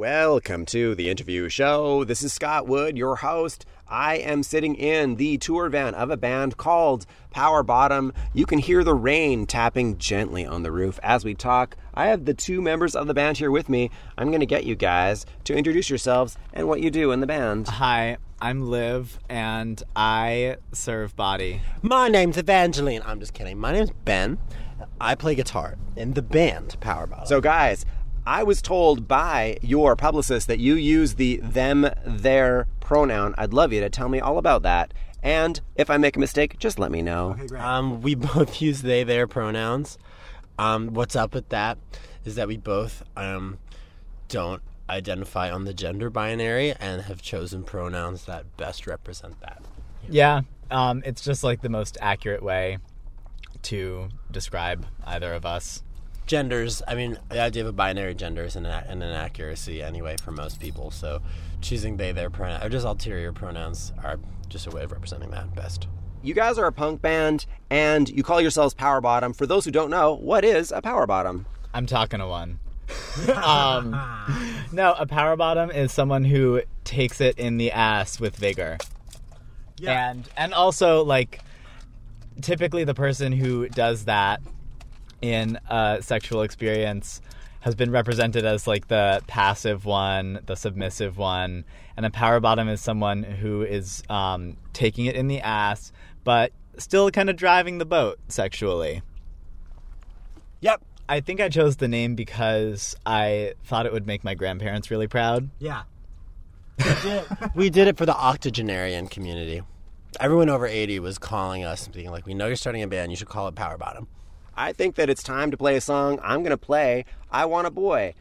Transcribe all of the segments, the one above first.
Welcome to the interview show. This is Scott Wood, your host. I am sitting in the tour van of a band called PWR BTTM. You can hear the rain tapping gently on the roof as we talk. I have the two members of the band here with me. I'm going to get you guys to introduce yourselves and what you do in the band. Hi, I'm Liv, and I serve body. My name's Evangeline. I'm just kidding. My name's Ben. I play guitar in the band PWR BTTM. So, guys, I was told by your publicist that you use the them, their pronoun. I'd love you to tell me all about that. And if I make a mistake, just let me know. um, we both use they, their pronouns. Um, what's up with that is that we both um, don't identify on the gender binary and have chosen pronouns that best represent that. Yeah, um, it's just like the most accurate way to describe either of us. Genders, I mean, the idea of a binary gender is an, an inaccuracy anyway for most people. So choosing they, their pronoun, or just ulterior pronouns, are just a way of representing that best. You guys are a punk band and you call yourselves PWR BTTM. For those who don't know, what is a Power Bottom? I'm talking to one. um, no, a power bottom is someone who takes it in the ass with vigor. Yeah. And and also like typically the person who does that in a sexual experience has been represented as like the passive one, the submissive one, and a power bottom is someone who is um, taking it in the ass, but still kind of driving the boat sexually. Yep. I think I chose the name because I thought it would make my grandparents really proud. Yeah. we did it for the octogenarian community. Everyone over 80 was calling us and being like, we know you're starting a band, you should call it PWR BTTM. I think that it's time to play a song. I'm going to play I Want a Boy.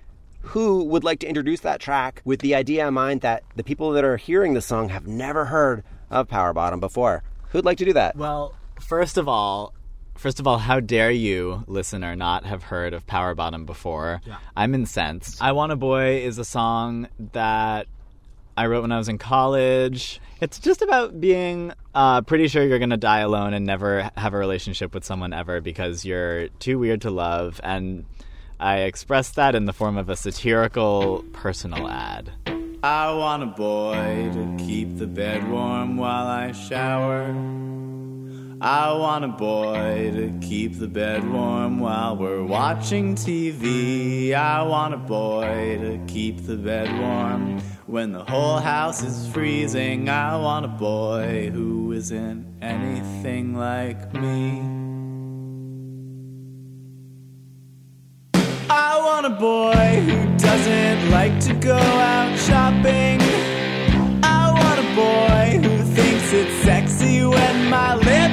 Who would like to introduce that track with the idea in mind that the people that are hearing the song have never heard of PWR BTTM before? Who'd like to do that? Well, first of all, first of all, how dare you, listener, not have heard of PWR BTTM before? I'm incensed. I Want a Boy is a song that I wrote when I was in college. It's just about being uh, pretty sure you're going to die alone and never have a relationship with someone ever because you're too weird to love. And I expressed that in the form of a satirical personal ad. I want a boy to keep the bed warm while I shower. I want a boy to keep the bed warm while we're watching TV. I want a boy to keep the bed warm when the whole house is freezing. I want a boy who isn't anything like me. I want a boy who doesn't like to go out shopping. I want a boy who thinks it's sexy when my lipstick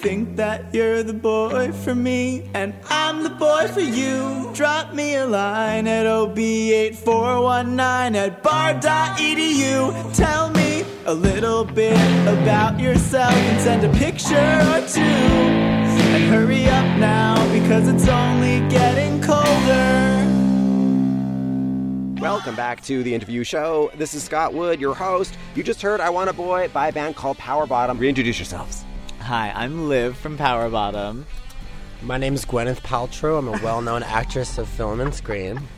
think that you're the boy for me and I'm the boy for you, drop me a line at ob8419 at bard.edu. Tell me a little bit about yourself and send a picture or two. And hurry up now because it's only getting colder. Welcome back to the interview show. This is Scott Wood, your host. You just heard I Want a Boy by a band called PWR BTTM. Reintroduce yourselves. Hi, I'm Liv from PWR BTTM. My name is Gwyneth Paltrow. I'm a well-known actress of film and screen.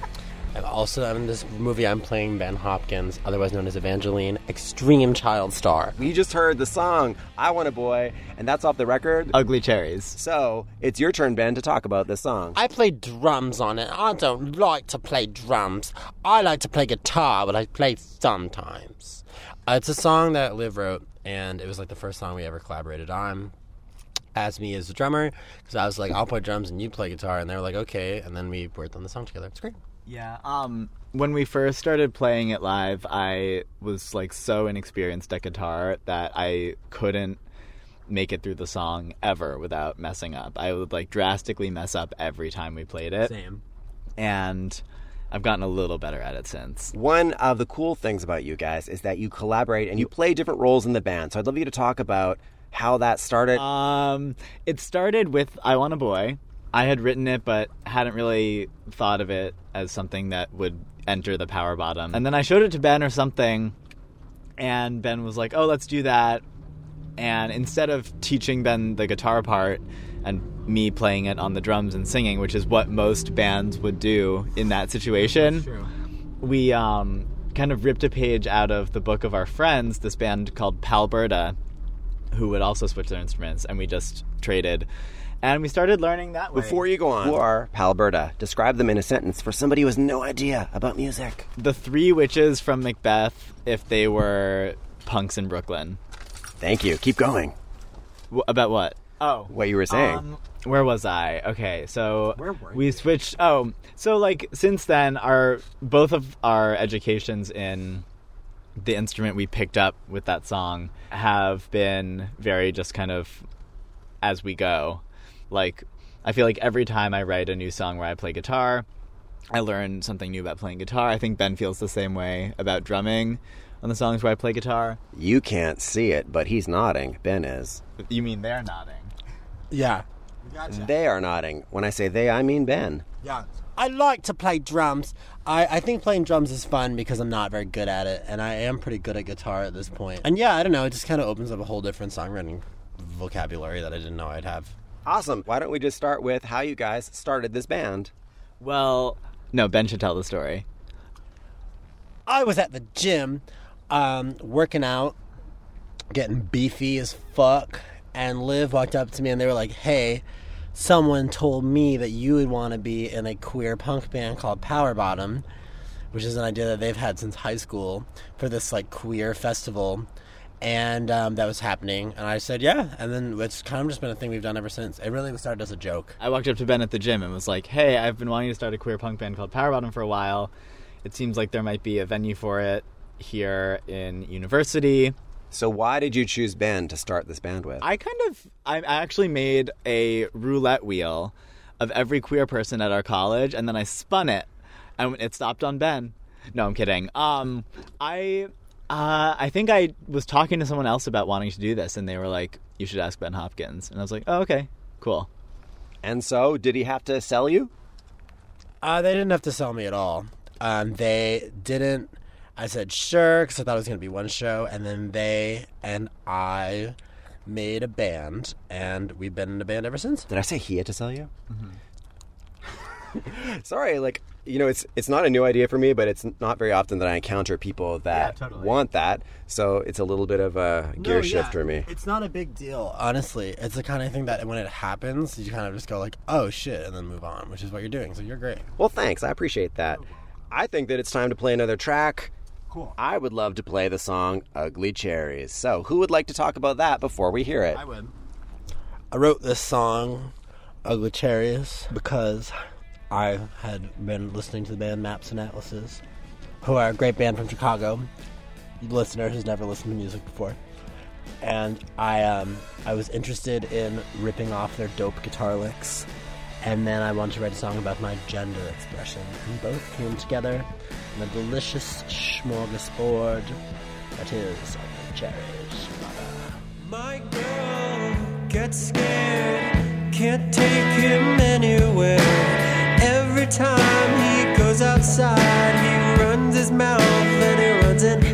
I'm also in this movie. I'm playing Ben Hopkins, otherwise known as Evangeline, extreme child star. We just heard the song I Want a Boy, and that's off the record. Ugly Cherries. So it's your turn, Ben, to talk about this song. I play drums on it. I don't like to play drums. I like to play guitar, but I play sometimes. Uh, it's a song that Liv wrote, and it was like the first song we ever collaborated on. As me as a drummer, because I was like, I'll play drums and you play guitar, and they were like, okay, and then we worked on the song together. It's great. Yeah. Um, when we first started playing it live, I was like so inexperienced at guitar that I couldn't make it through the song ever without messing up. I would like drastically mess up every time we played it. Same. And I've gotten a little better at it since. One of the cool things about you guys is that you collaborate and you play different roles in the band. So I'd love you to talk about how that started. Um, it started with I Want a Boy. I had written it, but hadn't really thought of it as something that would enter the power bottom. And then I showed it to Ben or something, and Ben was like, "Oh, let's do that." And instead of teaching Ben the guitar part and me playing it on the drums and singing, which is what most bands would do in that situation, we um, kind of ripped a page out of the book of our friends, this band called Palberta, who would also switch their instruments, and we just traded. And we started learning that way. Before you go on, who are Palberta? Describe them in a sentence for somebody who has no idea about music. the three witches from Macbeth, if they were punks in Brooklyn. Thank you. Keep going. Wh- about what? Oh, What you were saying. Um, where was I? Okay, so Where were we switched. Oh, so like since then, our both of our educations in the instrument we picked up with that song have been very just kind of as we go. Like I feel like every time I write a new song where I play guitar, I learn something new about playing guitar. I think Ben feels the same way about drumming on the songs where I play guitar. you can't see it, but he's nodding. Ben is. You mean they're nodding? Yeah. Gotcha. They are nodding. When I say they, I mean Ben. Yeah. I like to play drums. I, I think playing drums is fun because I'm not very good at it, and I am pretty good at guitar at this point. And yeah, I don't know, it just kind of opens up a whole different songwriting vocabulary that I didn't know I'd have. Awesome. Why don't we just start with how you guys started this band? Well, no, Ben should tell the story. I was at the gym, um, working out, getting beefy as fuck, and Liv walked up to me and they were like, "Hey, someone told me that you would want to be in a queer punk band called PWR BTTM, which is an idea that they've had since high school for this like queer festival." And um, that was happening, and I said, "Yeah." And then it's kind of just been a thing we've done ever since. It really started as a joke. I walked up to Ben at the gym and was like, "Hey, I've been wanting to start a queer punk band called PWR BTTM for a while. It seems like there might be a venue for it here in university." So why did you choose Ben to start this band with? I kind of I I actually made a roulette wheel of every queer person at our college and then I spun it and it stopped on Ben. No, I'm kidding. Um I uh, I think I was talking to someone else about wanting to do this, and they were like, "You should ask Ben Hopkins." And I was like, "Oh, okay, cool." and so, did he have to sell you? Uh, they didn't have to sell me at all. Um, they didn't. I said sure because I thought it was going to be one show, and then they and I made a band, and we've been in a band ever since. Did I say he had to sell you? Sorry, like you know, it's it's not a new idea for me, but it's not very often that I encounter people that Yeah, totally. want that. So it's a little bit of a gear No, shift yeah, for me. It's not a big deal, honestly. It's the kind of thing that when it happens, you kind of just go like, "Oh shit," and then move on, which is what you're doing. So you're great. Well, thanks. I appreciate that. I think that it's time to play another track. Cool. I would love to play the song Ugly Cherries. So, who would like to talk about that before we hear it? I would. I wrote this song, Ugly Cherries, because I had been listening to the band Maps and Atlases, who are a great band from Chicago. Listener who's never listened to music before. And I um, I was interested in ripping off their dope guitar licks. And then I wanted to write a song about my gender expression. And both came together in a delicious smorgasbord that is Cherries. My girl gets scared, can't take him anywhere. Every time he goes outside, he runs his mouth and he runs and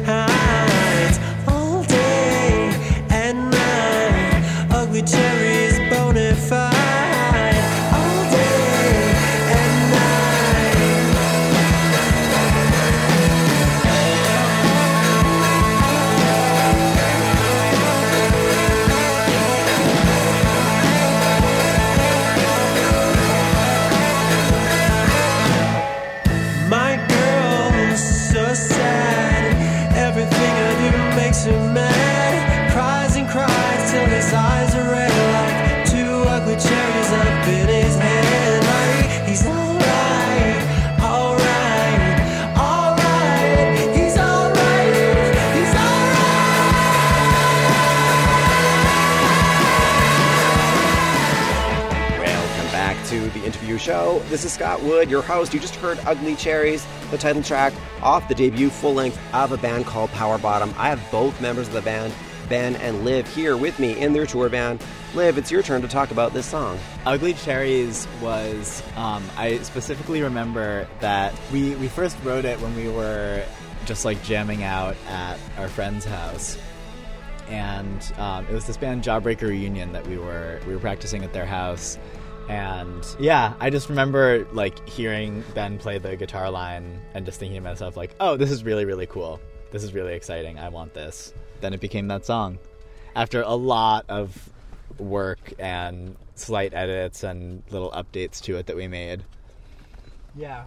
your host. You just heard Ugly Cherries, the title track off the debut full length of a band called PWR BTTM. I have both members of the band, Ben and Liv, here with me in their tour van. Liv, it's your turn to talk about this song. Ugly Cherries was, um, I specifically remember that we, we first wrote it when we were just like jamming out at our friend's house. And um, it was this band Jawbreaker Reunion that we were we were practicing at their house, and yeah, I just remember like hearing Ben play the guitar line and just thinking to myself like, oh, this is really really cool. This is really exciting. I want this. Then it became that song. After a lot of work and slight edits and little updates to it that we made. Yeah.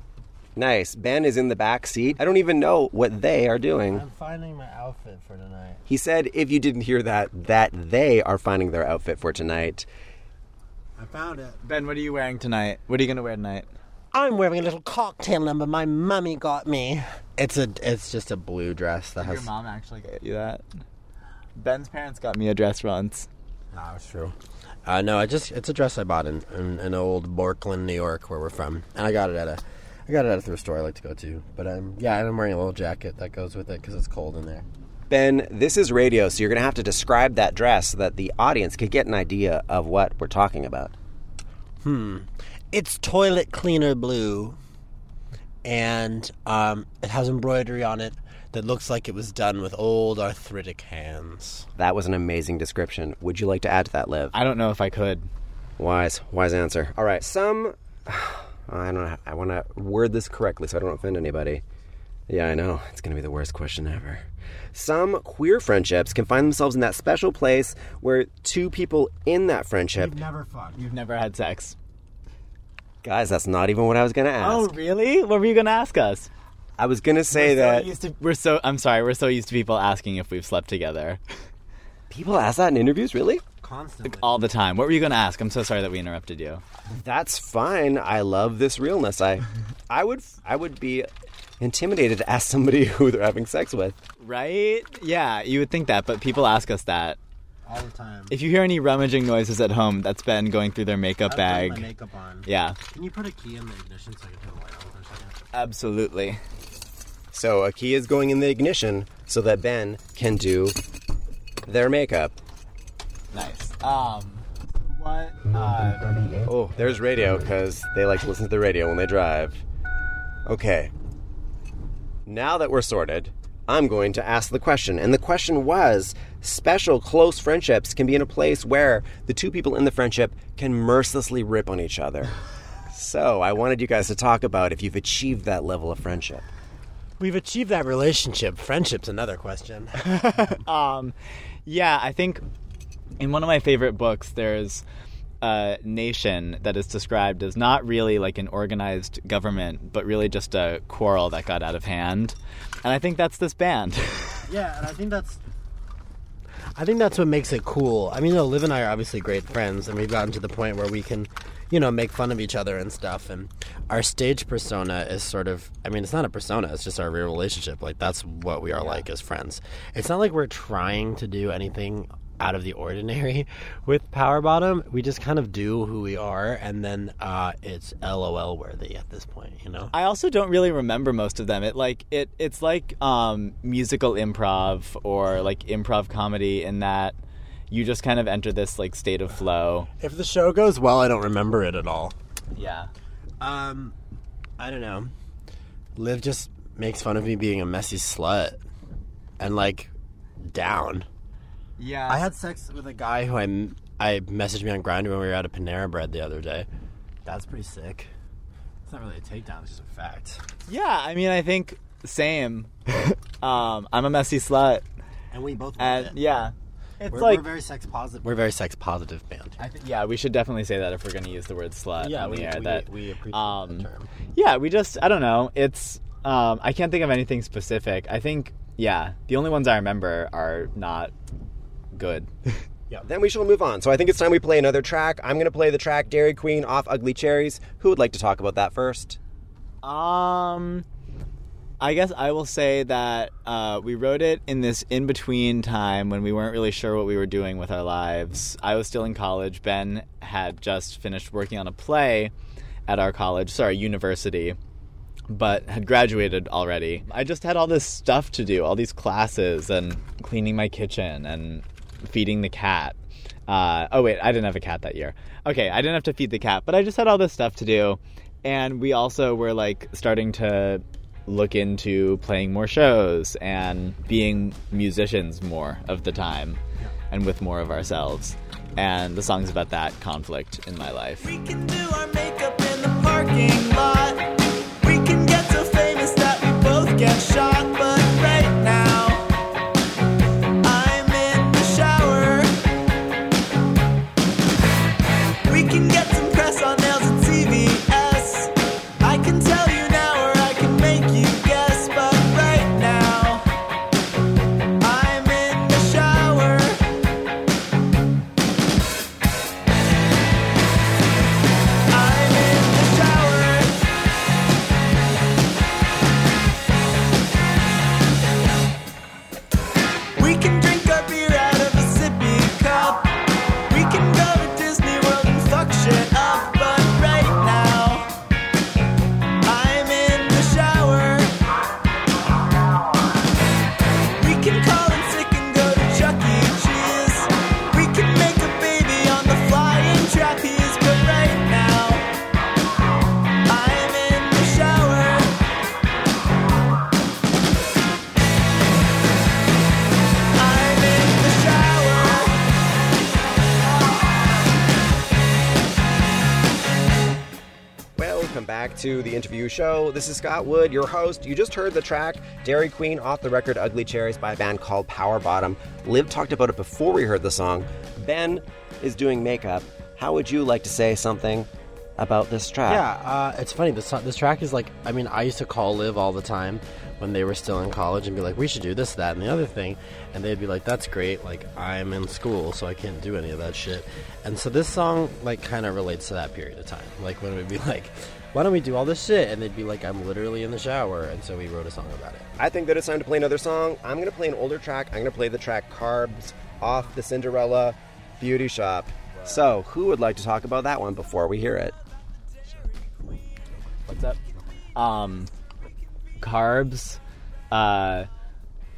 Nice. Ben is in the back seat. I don't even know what they are doing. I'm finding my outfit for tonight. He said, if you didn't hear that, that they are finding their outfit for tonight. I found it. Ben, what are you wearing tonight? What are you gonna wear tonight? I'm wearing a little cocktail number my mummy got me. It's a it's just a blue dress that Your has your mom actually gave you that. Ben's parents got me a dress once. No, it's true. Uh, no, I just it's a dress I bought in, in in old Borkland, New York, where we're from, and I got it at a I got it at a thrift store I like to go to. But I'm yeah, and I'm wearing a little jacket that goes with it because it's cold in there. Ben, this is radio, so you're going to have to describe that dress so that the audience could get an idea of what we're talking about. Hmm. It's toilet cleaner blue, and um, it has embroidery on it that looks like it was done with old arthritic hands. That was an amazing description. Would you like to add to that, Liv? I don't know if I could. Wise, wise answer. All right, some. I don't know. I want to word this correctly so I don't offend anybody. Yeah, I know. It's going to be the worst question ever. Some queer friendships can find themselves in that special place where two people in that friendship. You've Never fucked. You've never had sex. Guys, that's not even what I was going to oh, ask. Oh, really? What were you gonna ask us? I was going to say we're that so used to, we're so. I'm sorry. We're so used to people asking if we've slept together people ask that in interviews, really? Constantly. all the time. What were you gonna ask? I'm so sorry that we interrupted you. That's fine. I love this realness. I I would I would be intimidated to ask somebody who they're having sex with. Right? Yeah, you would think that, but people ask us that. all the time. If you hear any rummaging noises at home, that's Ben going through their makeup bag. makeup on. Yeah, Can you put a key in the ignition so I can turn the light on for a second? absolutely. So a key is going in the ignition so that Ben can do their makeup. Nice. Um, what? Uh, Oh, there's radio because they like to listen to the radio when they drive. Okay. Now that we're sorted, I'm going to ask the question. And the question was special close friendships can be in a place where the two people in the friendship can mercilessly rip on each other. So I wanted you guys to talk about if you've achieved that level of friendship. We've achieved that relationship. Friendship's another question. um, yeah, I think in one of my favorite books, there's a nation that is described as not really like an organized government, but really just a quarrel that got out of hand. And I think that's this band. Yeah, and I think that's. I think that's what makes it cool. I mean, you know, Liv and I are obviously great friends, and we've gotten to the point where we can, you know, make fun of each other and stuff. And our stage persona is sort of. I mean, it's not a persona; it's just our real relationship. Like that's what we are like as friends. It's not like we're trying to do anything out of the ordinary with PWR BTTM. We just kind of do who we are, and then uh, it's LOL worthy at this point. You know. I also don't really remember most of them. It like it it's like um, musical improv or like improv comedy in that you just kind of enter this like state of flow. If the show goes well, I don't remember it at all. Yeah. Um, I don't know. Liv just makes fun of me being a messy slut, and like down. Yeah. I had sex with a guy who I m- I messaged me on Grindr when we were at a Panera Bread the other day. That's pretty sick. It's not really a takedown; it's just a fact. Yeah, I mean, I think same. um, I'm a messy slut, And we both. and yeah, it's we're, like we're very sex positive. We're a very sex positive band. I th- yeah, we should definitely say that if we're going to use the word slut Yeah, on the we- air. we- that we appreciate um, the term. Yeah, we just I don't know. It's um, I can't think of anything specific. I think yeah, the only ones I remember are not good. Yeah. Then we shall move on. So I think it's time we play another track. I'm going to play the track Dairy Queen off Ugly Cherries. Who would like to talk about that first? um, I guess I will say that uh, we wrote it in this in between time when we weren't really sure what we were doing with our lives. I was still in college. Ben had just finished working on a play at our college, sorry, university, but had graduated already. I just had all this stuff to do, all these classes, and cleaning my kitchen and feeding the cat. Uh, oh, wait, I didn't have a cat that year. Okay, I didn't have to feed the cat, but I just had all this stuff to do. And we also were like starting to look into playing more shows and being musicians more of the time and with more of ourselves. And the song's about that conflict in my life. Back to the interview show. This is Scott Wood, your host. You just heard the track Dairy Queen off the record Ugly Cherries by a band called PWR BTTM. Liv talked about it before we heard the song. Ben is doing makeup. How would you like to say something about this track? Yeah, uh, it's funny. This this track is like. I mean, I used to call Liv all the time when they were still in college and be like, "We should do this, that, and the other thing," and they'd be like, "That's great." Like I'm in school, so I can't do any of that shit. And so this song like kind of relates to that period of time. Like when we'd be like, "Why don't we do all this shit?" and they'd be like, "I'm literally in the shower," and so we wrote a song about it. I think that it's time to play another song. I'm going to play an older track. I'm going to play the track Carbs off the Cinderella Beauty Shop. So, who would like to talk about that one before we hear it? What's up? Um, carbs. Uh,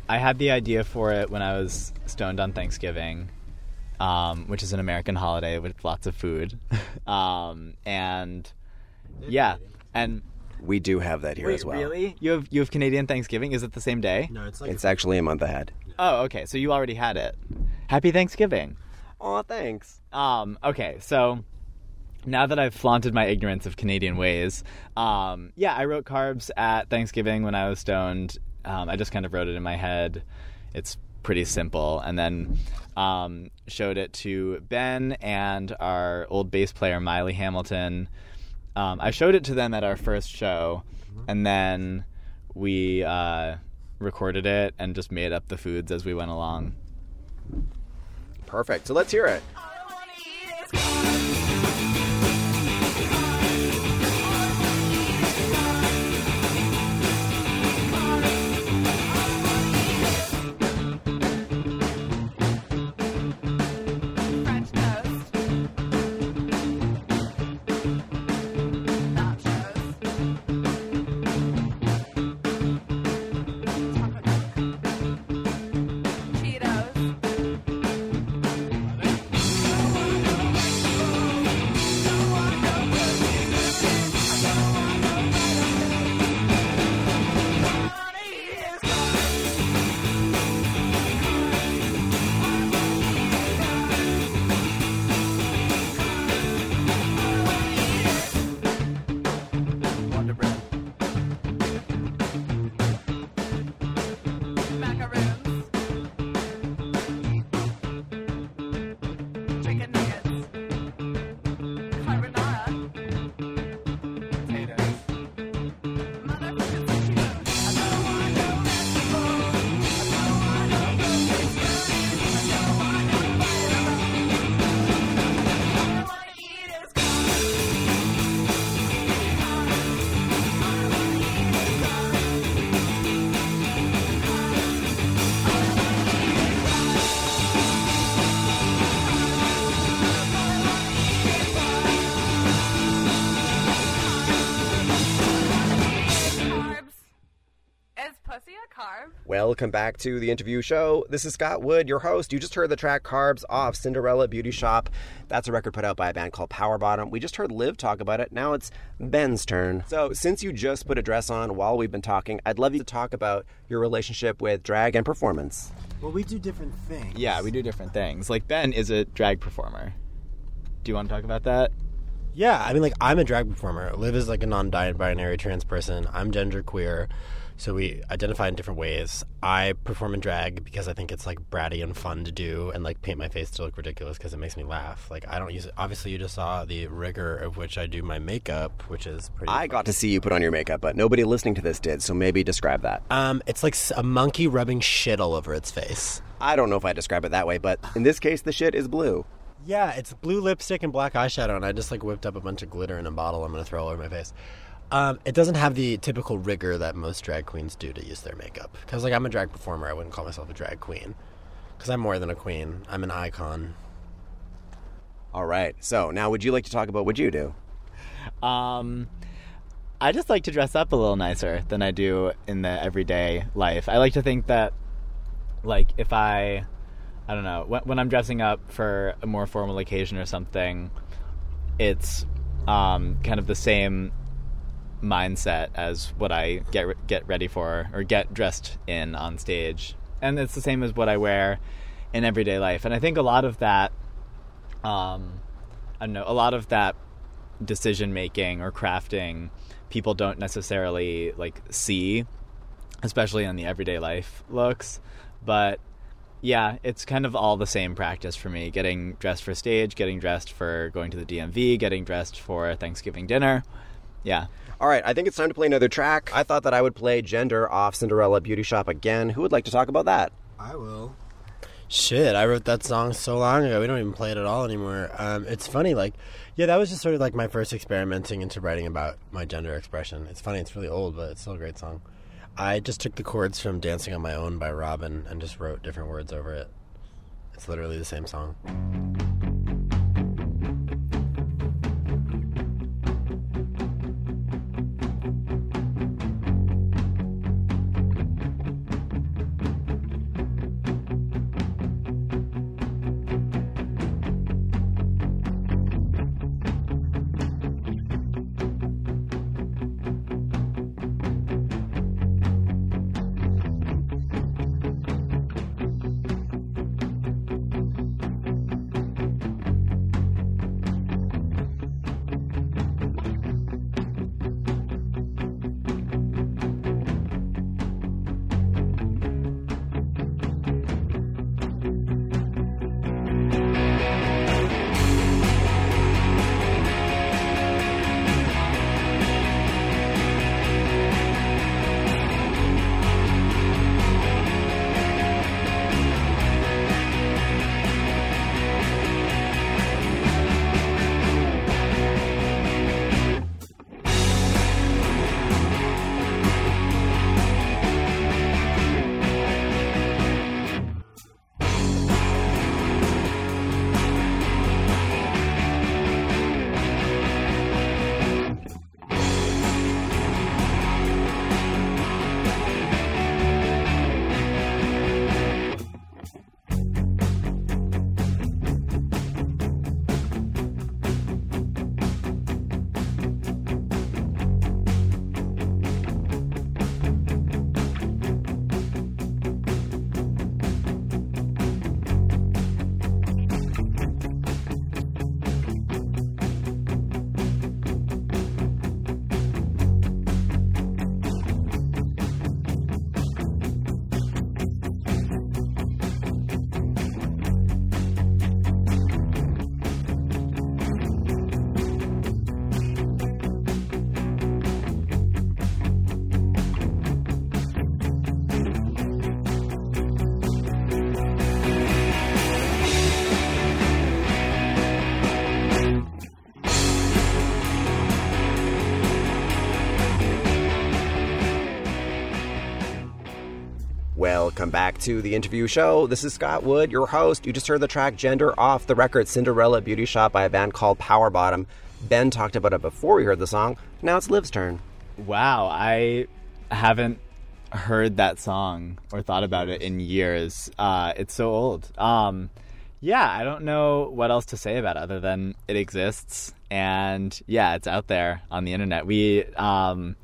I had the idea for it when I was stoned on Thanksgiving, um, which is an American holiday with lots of food. um, and yeah, and We do have that here wait, as well. really, you have you have Canadian Thanksgiving? Is it the same day? No, it's like It's actually a month ahead. Oh, okay. So you already had it. Happy Thanksgiving. Aw, thanks. Um, okay, so now that I've flaunted my ignorance of Canadian ways, um, yeah, I wrote carbs at Thanksgiving when I was stoned. Um, I just kind of wrote it in my head. It's pretty simple, and then um, showed it to Ben and our old bass player Miley Hamilton. Um, I showed it to them at our first show, and then we uh, recorded it and just made up the foods as we went along. Perfect. So let's hear it. Welcome back to the interview show. This is Scott Wood, your host. You just heard the track Carbs off Cinderella Beauty Shop. That's a record put out by a band called PWR BTTM. We just heard Liv talk about it. Now it's Ben's turn. So, since you just put a dress on while we've been talking, I'd love you to talk about your relationship with drag and performance. Well, we do different things. Yeah, we do different things. Like Ben is a drag performer. Do you want to talk about that? Yeah, I mean, like I'm a drag performer. Liv is like a non-binary trans person. I'm genderqueer, so we identify in different ways. I perform in drag because I think it's like bratty and fun to do, and like paint my face to look ridiculous because it makes me laugh. Like I don't use it. Obviously, you just saw the rigor of which I do my makeup, which is pretty. I got to see you put on your makeup, but nobody listening to this did, so maybe describe that. Um, it's like a monkey rubbing shit all over its face. I don't know if I describe it that way, but in this case, the shit is blue. Yeah, it's blue lipstick and black eyeshadow, and I just like whipped up a bunch of glitter in a bottle. I'm gonna throw all over my face. Um, it doesn't have the typical rigor that most drag queens do to use their makeup. Because like I'm a drag performer, I wouldn't call myself a drag queen. Because I'm more than a queen. I'm an icon. All right. So now, would you like to talk about what you do? Um, I just like to dress up a little nicer than I do in the everyday life. I like to think that, like, if I, I don't know, when, when I'm dressing up for a more formal occasion or something, it's um, kind of the same mindset as what I get get ready for or get dressed in on stage, and it's the same as what I wear in everyday life. And I think a lot of that, um, I don't know, a lot of that decision making or crafting people don't necessarily like see especially on the everyday life looks. But yeah it's kind of all the same practice for me. Getting dressed for stage getting dressed for going to the dmv getting dressed for thanksgiving dinner. Yeah All right, I think it's time to play another track. I thought that I would play Gender off Cinderella Beauty Shop again. Who would like to talk about that? I will. Shit, I wrote that song so long ago. We don't even play it at all anymore. Um, it's funny, like, yeah, that was just sort of like my first experimenting into writing about my gender expression. It's funny, it's really old, but it's still a great song. I just took the chords from Dancing on My Own by Robyn and just wrote different words over it. It's literally the same song. Back to the interview show. This is Scott Wood, your host. You just heard the track Gender off the record Cinderella Beauty Shop by a band called PWR BTTM. Ben talked about it before we heard the song. Now it's Liv's turn. Wow, I haven't heard that song or thought about it in years. Uh, it's so old. Um, yeah, I don't know what else to say about it other than it exists, and yeah, it's out there on the internet. We, um,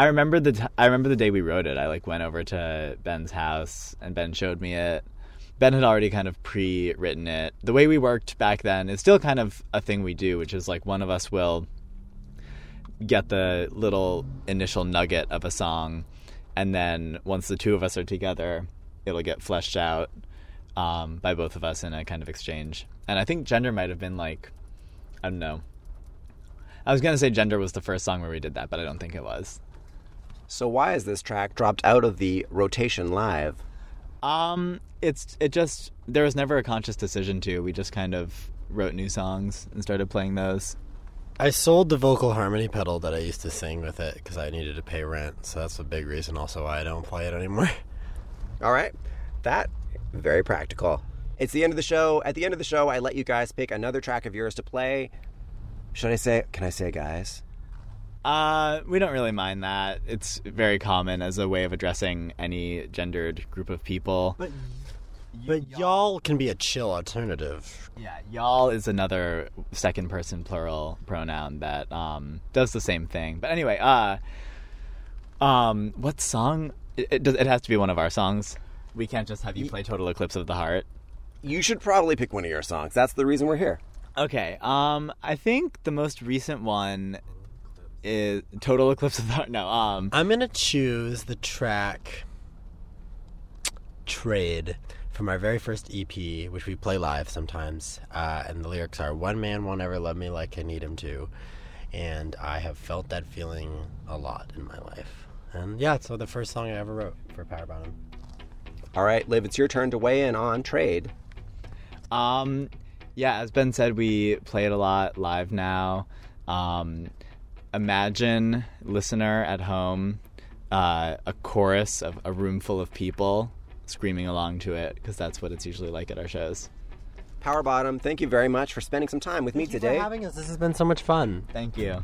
I remember the t- I remember the day we wrote it. I like went over to Ben's house, and Ben showed me it. Ben had already kind of pre-written it. The way we worked back then is still kind of a thing we do, which is like one of us will get the little initial nugget of a song, and then once the two of us are together, it'll get fleshed out um, by both of us in a kind of exchange. And I think Gender might have been like, I don't know. I was gonna say Gender was the first song where we did that, but I don't think it was. So why is this track dropped out of the rotation live? Um, it's it just there was never a conscious decision to. We just kind of wrote new songs and started playing those. I sold the vocal harmony pedal that I used to sing with it because I needed to pay rent. So that's a big reason also why I don't play it anymore. All right. That very practical. It's the end of the show. At the end of the show, I let you guys pick another track of yours to play. Should I say can I say guys? Uh, we don't really mind that. It's very common as a way of addressing any gendered group of people. But But y'all can be a chill alternative. Yeah, y'all is another second person plural pronoun that um, does the same thing. But anyway, uh, um, what song? It, it, does, it has to be one of our songs. We can't just have you play Total Eclipse of the Heart. You should probably pick one of your songs. That's the reason we're here. Okay, um, I think the most recent one is Total Eclipse of the Heart. No, um, I'm gonna choose the track "Trade" from our very first EP, which we play live sometimes. Uh, and the lyrics are "One man won't ever love me like I need him to," and I have felt that feeling a lot in my life. And yeah, so the first song I ever wrote for PWR BTTM. All right, Liv, it's your turn to weigh in on trade. Um, yeah, as Ben said, we play it a lot live now. Um, imagine, listener at home, uh, a chorus of a room full of people screaming along to it, because that's what it's usually like at our shows. PWR BTTM, thank you very much for spending some time with me Thank you today. for having us. This has been so much fun. Thank you.